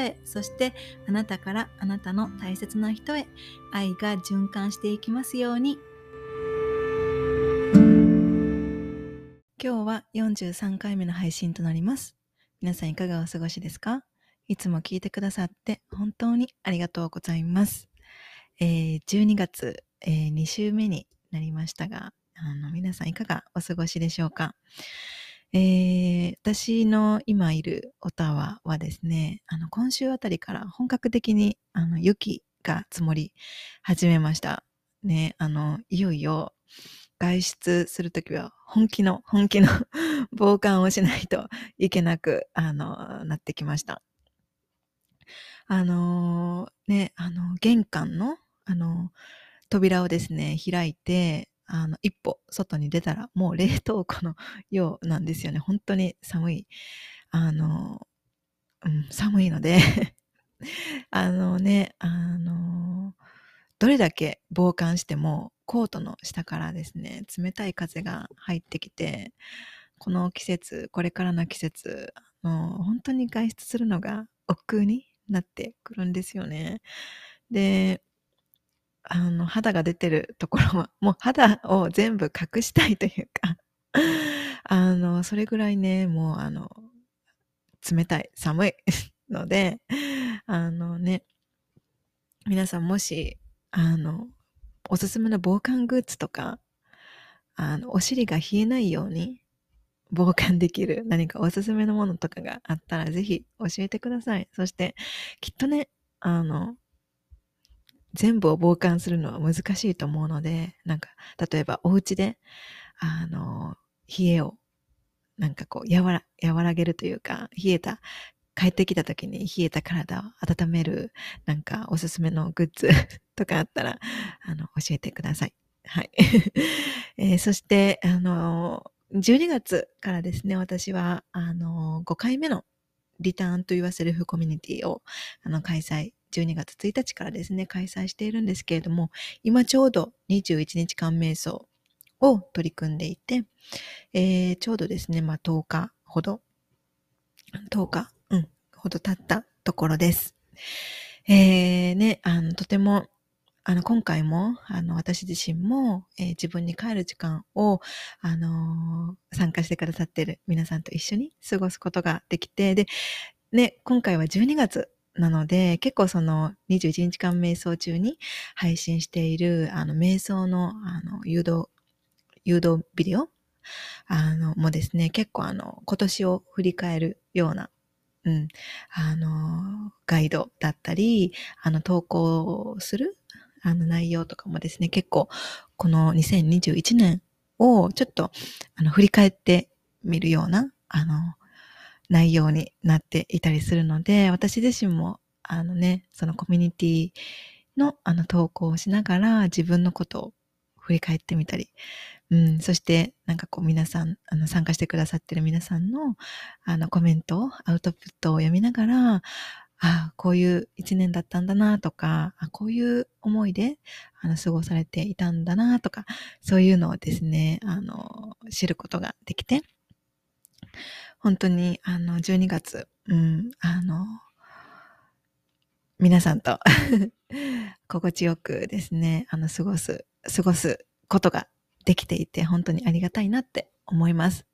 へそしてあなたからあなたの大切な人へ愛が循環していきますように今日は43回目の配信となります。皆さんいかがお過ごしですか？いつも聞いてくださって本当にありがとうございます。えー、12月、えー、2週目になりましたが、あの皆さんいかがお過ごしでしょうか、えー、私の今いるオタワはですね、あの今週あたりから本格的にあの雪が積もり始めました。ね、あの、いよいよ外出するときは本気の、本気の 防寒をしないといけなく、あの、なってきました。あのね、あの、玄関の、あの、扉をですね、開いて、あの、一歩外に出たら、もう冷凍庫のようなんですよね。本当に寒い。あの、うん、寒いので あのね、あの、どれだけ防寒してもコートの下からですね、冷たい風が入ってきて、この季節、これからの季節、もう本当に外出するのが億劫になってくるんですよね。で、あの、肌が出てるところは、もう肌を全部隠したいというか あの、それぐらいね、もうあの、冷たい、寒い ので、あのね、皆さんもしあの、おすすめの防寒グッズとか、あの、お尻が冷えないように防寒できる何かおすすめのものとかがあったらぜひ教えてください。そして、きっとね、あの、全部を防寒するのは難しいと思うので、なんか、例えばお家で、あの、冷えを、なんかこう、和ら、和らげるというか、冷えた帰ってきた時に冷えた体を温める、なんかおすすめのグッズ とかあったら、あの、教えてください。はい。えー、そして、あの、12月からですね、私は、あの、5回目のリターンと言わせるフコミュニティを、あの、開催、12月1日からですね、開催しているんですけれども、今ちょうど21日間瞑想を取り組んでいて、えー、ちょうどですね、まあ、10日ほど、10日うんほど経ったところです。えー、ね、あの、とても、あの、今回も、あの、私自身も、えー、自分に帰る時間を、あのー、参加してくださってる皆さんと一緒に過ごすことができて、で、ね、今回は12月なので、結構その21日間瞑想中に配信している、あの、瞑想の、あの、誘導、誘導ビデオあの、もですね、結構あの、今年を振り返るようなうん、あの、ガイドだったり、あの、投稿する、あの、内容とかもですね、結構、この2021年をちょっと、あの、振り返ってみるような、あの、内容になっていたりするので、私自身も、あのね、そのコミュニティの、あの、投稿をしながら、自分のことを振り返ってみたり、うん、そして、なんかこう皆さん、あの、参加してくださってる皆さんの、あの、コメント、アウトプットを読みながら、ああ、こういう一年だったんだなとか、あこういう思いで、あの、過ごされていたんだなとか、そういうのをですね、あの、知ることができて、本当に、あの、12月、うん、あの、皆さんと 心地よくですね、あの、過ごす、過ごすことができていて、本当にありがたいなって思います。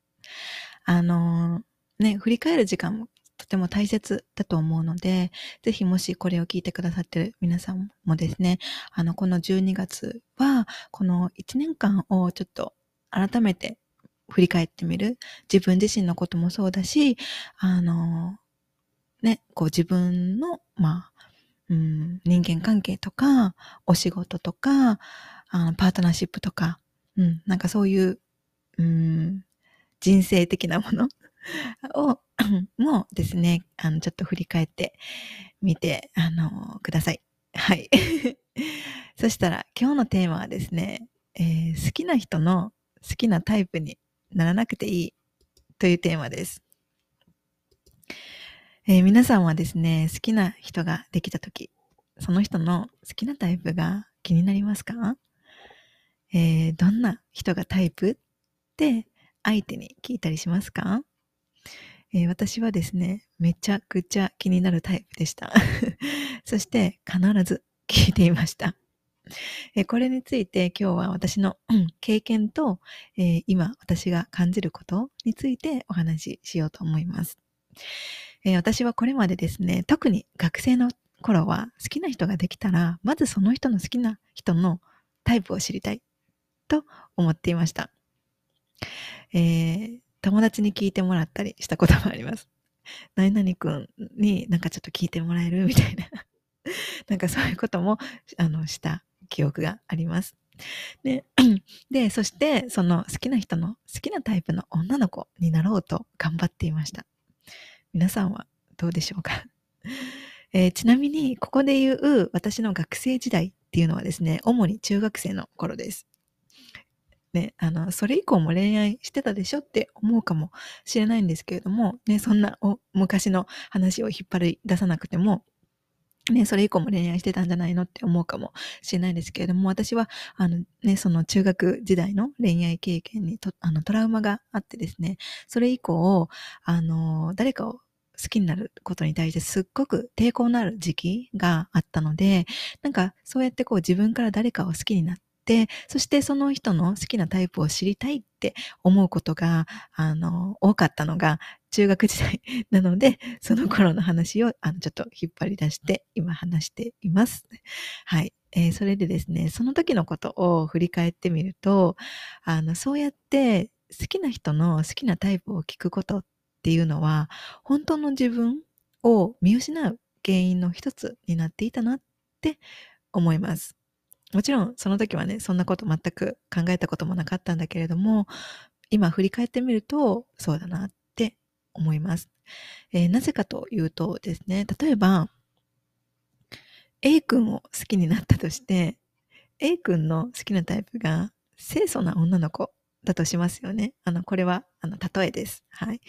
あの、ね、振り返る時間もとても大切だと思うので、ぜひもしこれを聞いてくださってる皆さんもですね、あの、この12月は、この1年間をちょっと改めて振り返ってみる。自分自身のこともそうだし、あの、ね、こう自分の、まあ、うん、人間関係とか、お仕事とか、あのパートナーシップとか、うん、なんかそういう、うん、人生的なもの を、もですね、あの、ちょっと振り返ってみて、あの、ください。はい。そしたら、今日のテーマはですね、えー、好きな人の好きなタイプにならなくていいというテーマです。えー、皆さんはですね、好きな人ができたとき、その人の好きなタイプが気になりますか？えー、どんな人がタイプって相手に聞いたりしますか、えー、私はですね、めちゃくちゃ気になるタイプでした。そして必ず聞いていました。え、これについて今日は私の、経験と、えー、今私が感じることについてお話ししようと思います。えー、私はこれまでですね、特に学生の頃は好きな人ができたら、まずその人の好きな人のタイプを知りたいと思っていました。えー、友達に聞いてもらったりしたこともあります。何々くんになんかちょっと聞いてもらえる？みたいな。なんかそういうことも、あの、した記憶があります。で、で、そして、その好きな人の好きなタイプの女の子になろうと頑張っていました。皆さんはどうでしょうか、えー、ちなみに、ここで言う私の学生時代っていうのはですね、主に中学生の頃です。ね、あの、それ以降も恋愛してたでしょって思うかもしれないんですけれども、ね、そんな昔の話を引っ張り出さなくても、ね、それ以降も恋愛してたんじゃないのって思うかもしれないですけれども、私は、あのね、その中学時代の恋愛経験にとあのトラウマがあってですね、それ以降、あの、誰かを好きになることに対してすっごく抵抗のある時期があったので、なんかそうやってこう自分から誰かを好きになって、そしてその人の好きなタイプを知りたいって思うことが、あの、多かったのが中学時代なので、その頃の話を、あの、ちょっと引っ張り出して今話しています。はい。えー、それでですね、その時のことを振り返ってみると、あの、そうやって好きな人の好きなタイプを聞くことっていうのは、本当の自分を見失う原因の一つになっていたなって思います。もちろんその時はね、そんなこと全く考えたこともなかったんだけれども、今振り返ってみると、そうだなっ思います。えー、なぜかというとですね、例えば、A 君を好きになったとして、A 君の好きなタイプが清楚な女の子だとしますよね。あの、これは、あの、例えです。はい。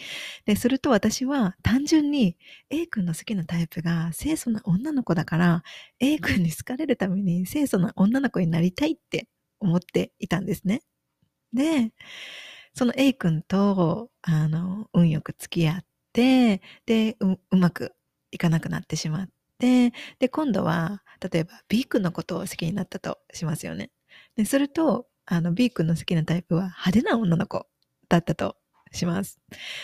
で、すると私は単純に A 君の好きなタイプが清楚な女の子だから、A 君に好かれるために清楚な女の子になりたいって思っていたんですね。で、その A 君と、あの、運よく付き合って、で、う、うまくいかなくなってしまって、で、今度は、例えば B 君のことを好きになったとしますよね。で、すると、あの、B 君の好きなタイプは派手な女の子だったとします。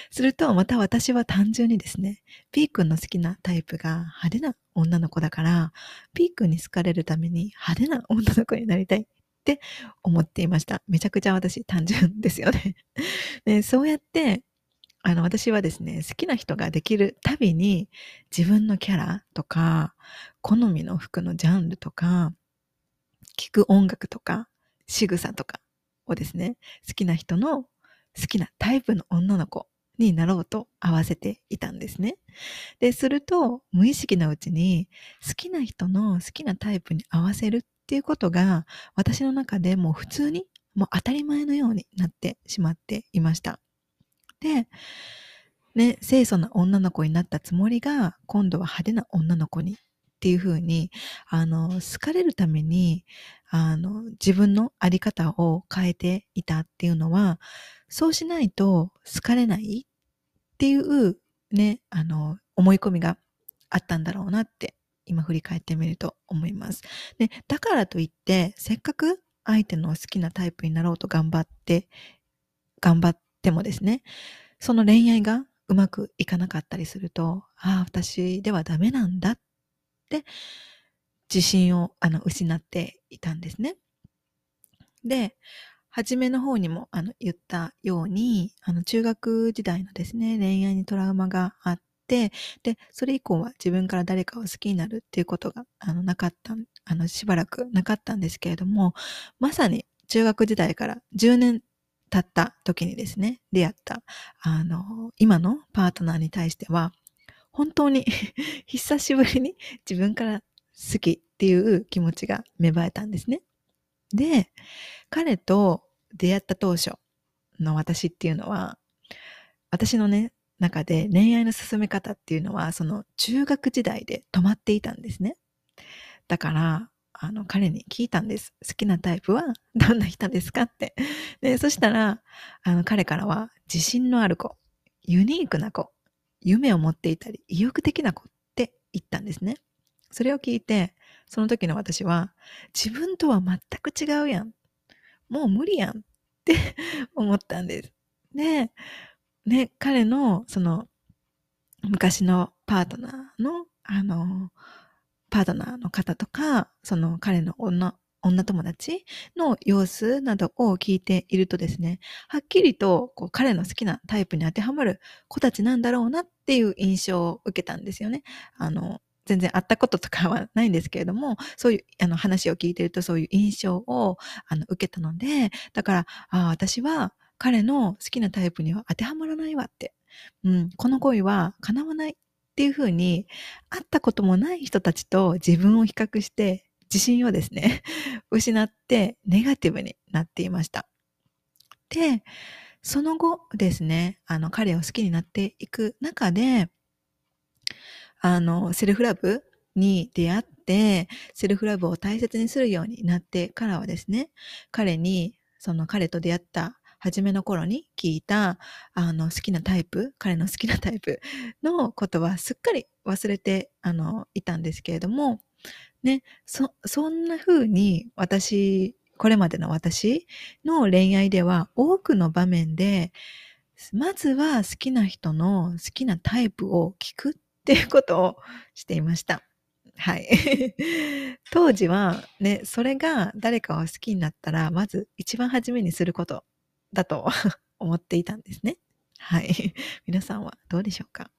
すると、また私は単純にですね、B 君の好きなタイプが派手な女の子だから、B 君に好かれるために派手な女の子になりたいって思っていました。めちゃくちゃ私単純ですよね。でそうやって、あの、私はですね、好きな人ができるたびに自分のキャラとか、好みの服のジャンルとか、聴く音楽とか、仕草とかをですね、好きな人の好きなタイプの女の子になろうと合わせていたんですね。で、すると、無意識のうちに好きな人の好きなタイプに合わせるっっていうことが、私の中でもう普通に、もう当たり前のようになってしまっていました。で、ね、清楚な女の子になったつもりが、今度は派手な女の子にっていうふうに、あの、好かれるために、あの、自分のあり方を変えていたっていうのは、そうしないと好かれないっていうね、あの、思い込みがあったんだろうなって今振り返ってみると思います。で、だからといって、せっかく相手の好きなタイプになろうと頑張って、頑張ってもですね、その恋愛がうまくいかなかったりすると、ああ、私ではダメなんだって自信をあの失っていたんですね。で、初めの方にもあの言ったように、あの中学時代のですね、恋愛にトラウマがあって、で、それ以降は自分から誰かを好きになるっていうことがあのなかった、あのしばらくなかったんですけれども、まさに中学時代から10年たった時にですね、出会った、あの、今のパートナーに対しては、本当に 久しぶりに自分から好きっていう気持ちが芽生えたんですね。で、彼と出会った当初の私っていうのは、私のね、中で恋愛の進め方っていうのは、その中学時代で止まっていたんですね。だから、あの、彼に聞いたんです。好きなタイプは どんな人ですかって。で、そしたら、あの、彼からは、自信のある子、ユニークな子、夢を持っていたり、意欲的な子って言ったんですね。それを聞いて、その時の私は、自分とは全く違うやん。もう無理やんって 思ったんです。で、ね、彼の、その、昔のパートナーの、あの、パートナーの方とか、その彼の女、女友達の様子などを聞いているとですね、はっきりとこう彼の好きなタイプに当てはまる子たちなんだろうなっていう印象を受けたんですよね。あの、全然会ったこととかはないんですけれども、そういうあの話を聞いているとそういう印象をあの受けたので、だから、あ私は彼の好きなタイプには当てはまらないわって。うん、この恋は叶わないっていうふうに、会ったこともない人たちと自分を比較して、自信をですね、失ってネガティブになっていました。で、その後ですね、あの、彼を好きになっていく中で、あの、セルフラブに出会って、セルフラブを大切にするようになってからはですね、彼に、その彼と出会った初めの頃に聞いた、あの、好きなタイプ、彼の好きなタイプのことはすっかり忘れて、あの、いたんですけれども、ね、そ、そんな風に私、これまでの私の恋愛では多くの場面で、まずは好きな人の好きなタイプを聞くっていうことをしていました。はい。当時はね、それが誰かを好きになったら、まず一番初めにすることだと 思っていたんですね。はい。皆さんはどうでしょうか？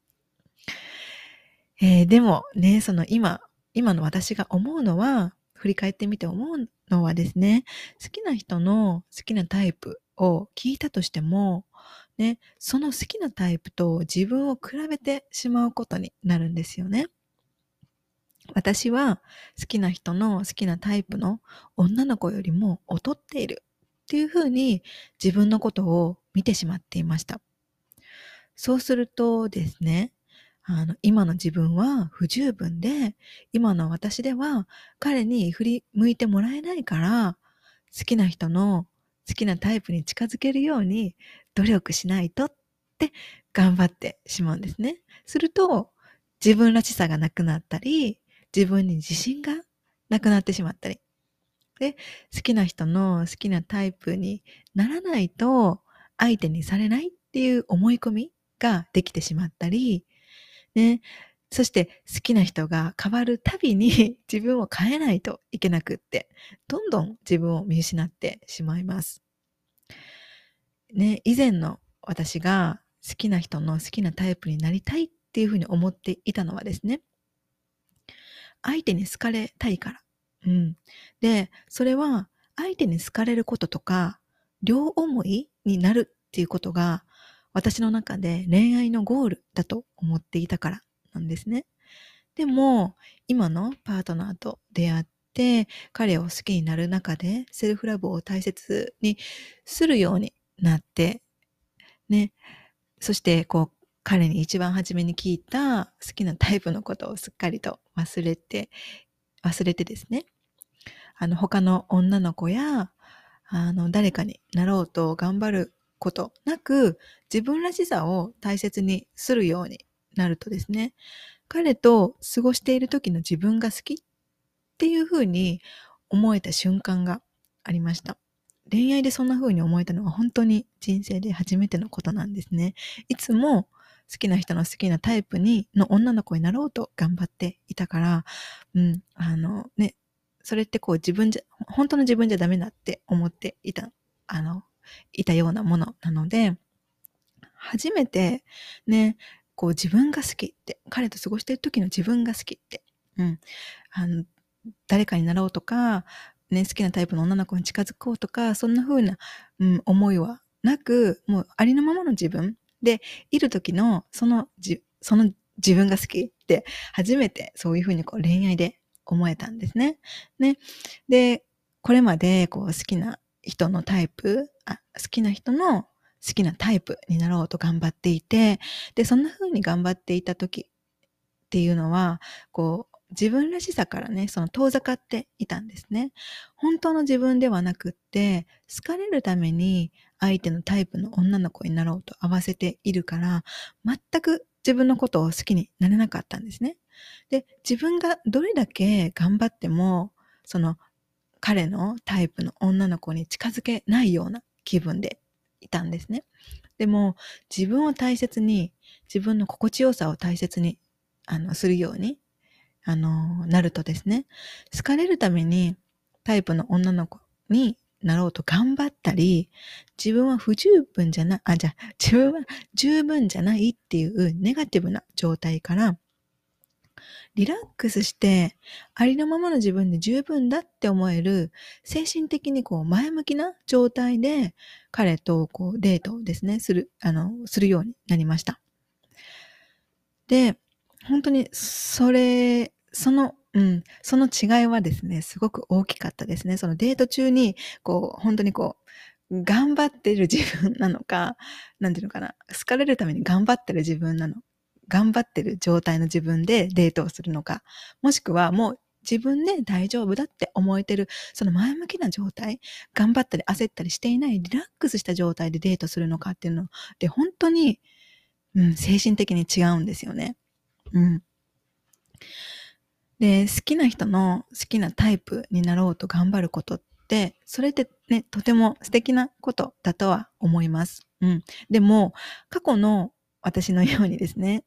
えー、でもね、その今、今の私が思うのは、振り返ってみて思うのはですね、好きな人の好きなタイプを聞いたとしても、ね、その好きなタイプと自分を比べてしまうことになるんですよね。私は好きな人の好きなタイプの女の子よりも劣っているっていうふうに自分のことを見てしまっていました。そうするとですね、あの、今の自分は不十分で、今の私では彼に振り向いてもらえないから、好きな人の好きなタイプに近づけるように努力しないとって頑張ってしまうんですね。すると、自分らしさがなくなったり、自分に自信がなくなってしまったり、で、好きな人の好きなタイプにならないと相手にされないっていう思い込みができてしまったり、ね、そして好きな人が変わるたびに 自分を変えないといけなくって、どんどん自分を見失ってしまいます。ね、以前の私が好きな人の好きなタイプになりたいっていうふうに思っていたのはですね、相手に好かれたいからうん。で、それは相手に好かれることとか、両思いになるっていうことが私の中で恋愛のゴールだと思っていたからなんですね。でも、今のパートナーと出会って、彼を好きになる中で、セルフラブを大切にするようになって、ね。そして、こう、彼に一番初めに聞いた好きなタイプのことをすっかりと忘れて、忘れてですね。あの、他の女の子や、あの、誰かになろうと頑張ることなく、自分らしさを大切にするようになるとですね、彼と過ごしている時の自分が好きっていうふうに思えた瞬間がありました。恋愛でそんな風に思えたのは本当に人生で初めてのことなんですね。いつも好きな人の好きなタイプに、の女の子になろうと頑張っていたから、うん、あのね、それってこう自分じゃ、本当の自分じゃダメだって思っていた、あの、いたようなものなので、初めてね、こう自分が好きって、彼と過ごしてる時の自分が好きって、うん、あの、誰かになろうとか、ね、好きなタイプの女の子に近づこうとか、そんな風な、うん、思いはなく、もうありのままの自分でいる時の、そのじ、その自分が好きって初めてそういうふうにこう恋愛で思えたんですね。ね。で、これまでこう好きな人のタイプ、あ好きな人の好きなタイプになろうと頑張っていて、で、そんな風に頑張っていた時っていうのは、こう、自分らしさからね、その遠ざかっていたんですね。本当の自分ではなくって、好かれるために相手のタイプの女の子になろうと合わせているから、全く自分のことを好きになれなかったんですね。で、自分がどれだけ頑張っても、その彼のタイプの女の子に近づけないような気分でいたんですね。でも自分を大切に、自分の心地よさを大切にあのするようにあのなるとですね、好かれるためにタイプの女の子になろうと頑張ったり、自分は不十分じゃな、あ、じゃ、自分は十分じゃないっていうネガティブな状態から、リラックスして、ありのままの自分で十分だって思える、精神的にこう前向きな状態で、彼とこうデートをですね、する、あの、するようになりました。で、本当にそれ、その、うん、その違いはですね、すごく大きかったですね。そのデート中に、こう、本当にこう、頑張ってる自分なのか、なんていうのかな、好かれるために頑張ってる自分なの頑張ってる状態の自分でデートをするのか、もしくはもう自分で大丈夫だって思えてる、その前向きな状態、頑張ったり焦ったりしていないリラックスした状態でデートするのかっていうので、本当に、うん、精神的に違うんですよね。うん。で、好きな人の好きなタイプになろうと頑張ることって、それってね、とても素敵なことだとは思います。うん。でも、過去の私のようにですね、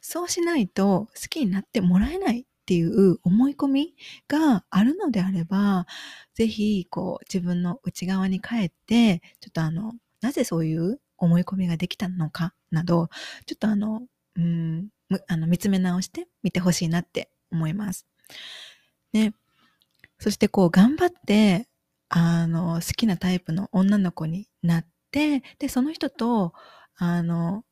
そうしないと好きになってもらえないっていう思い込みがあるのであれば、ぜひ、こう、自分の内側に帰って、ちょっとあの、なぜそういう思い込みができたのかなど、ちょっとあの、うん、あの見つめ直してみてほしいなって思います。ね。そしてこう、頑張って、あの、好きなタイプの女の子になって、で、その人と、あの、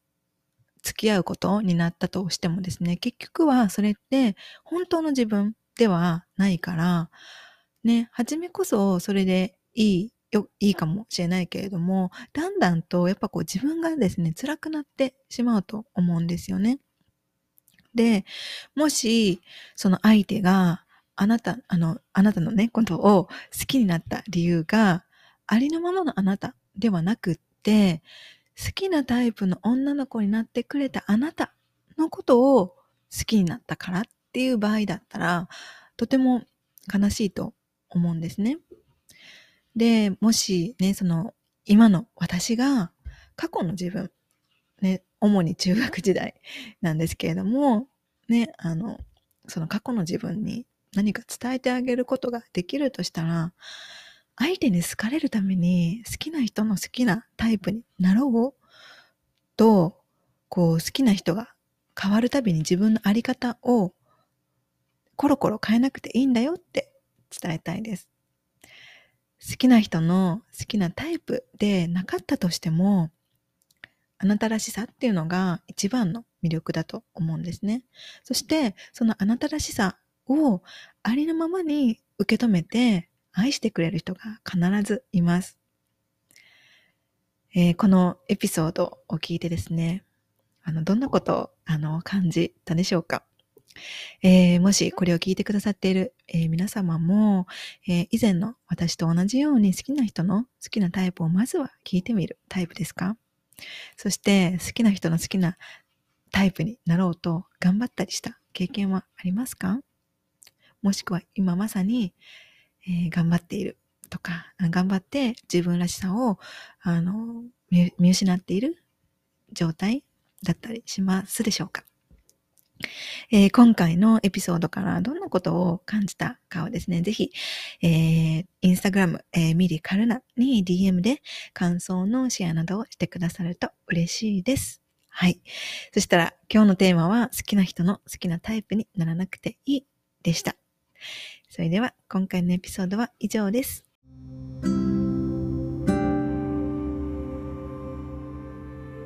付き合うことになったとしてもですね、結局はそれって本当の自分ではないから、ね、初めこそそれでいいよ、いいかもしれないけれども、だんだんとやっぱこう自分がですね、辛くなってしまうと思うんですよね。で、もし、その相手が、あなた、あの、あなたのね、ことを好きになった理由が、ありのままのあなたではなくって、好きなタイプの女の子になってくれたあなたのことを好きになったからっていう場合だったら、とても悲しいと思うんですね。で、もしね、その、今の私が過去の自分、ね、主に中学時代なんですけれども、ね、あの、その過去の自分に何か伝えてあげることができるとしたら、相手に好かれるために好きな人の好きなタイプになろうと、こう好きな人が変わるたびに自分のあり方をコロコロ変えなくていいんだよって伝えたいです。好きな人の好きなタイプでなかったとしても、あなたらしさっていうのが一番の魅力だと思うんですね。そして、そのあなたらしさをありのままに受け止めて愛してくれる人が必ずいます。えー、このエピソードを聞いてですね、あの、どんなことを、あの、感じたでしょうか？えー、もしこれを聞いてくださっている、えー、皆様も、えー、以前の私と同じように好きな人の好きなタイプをまずは聞いてみるタイプですか？そして好きな人の好きなタイプになろうと頑張ったりした経験はありますか？もしくは今まさに、えー、頑張っているとか、頑張って自分らしさを、あの、見失っている状態だったりしますでしょうかえー、今回のエピソードからどんなことを感じたかをですね、ぜひ、えー、インスタグラム、えー、ミリカルナに DM で感想のシェアなどをしてくださると嬉しいです。はい。そしたら今日のテーマは好きな人の好きなタイプにならなくていいでした。それでは今回のエピソードは以上です。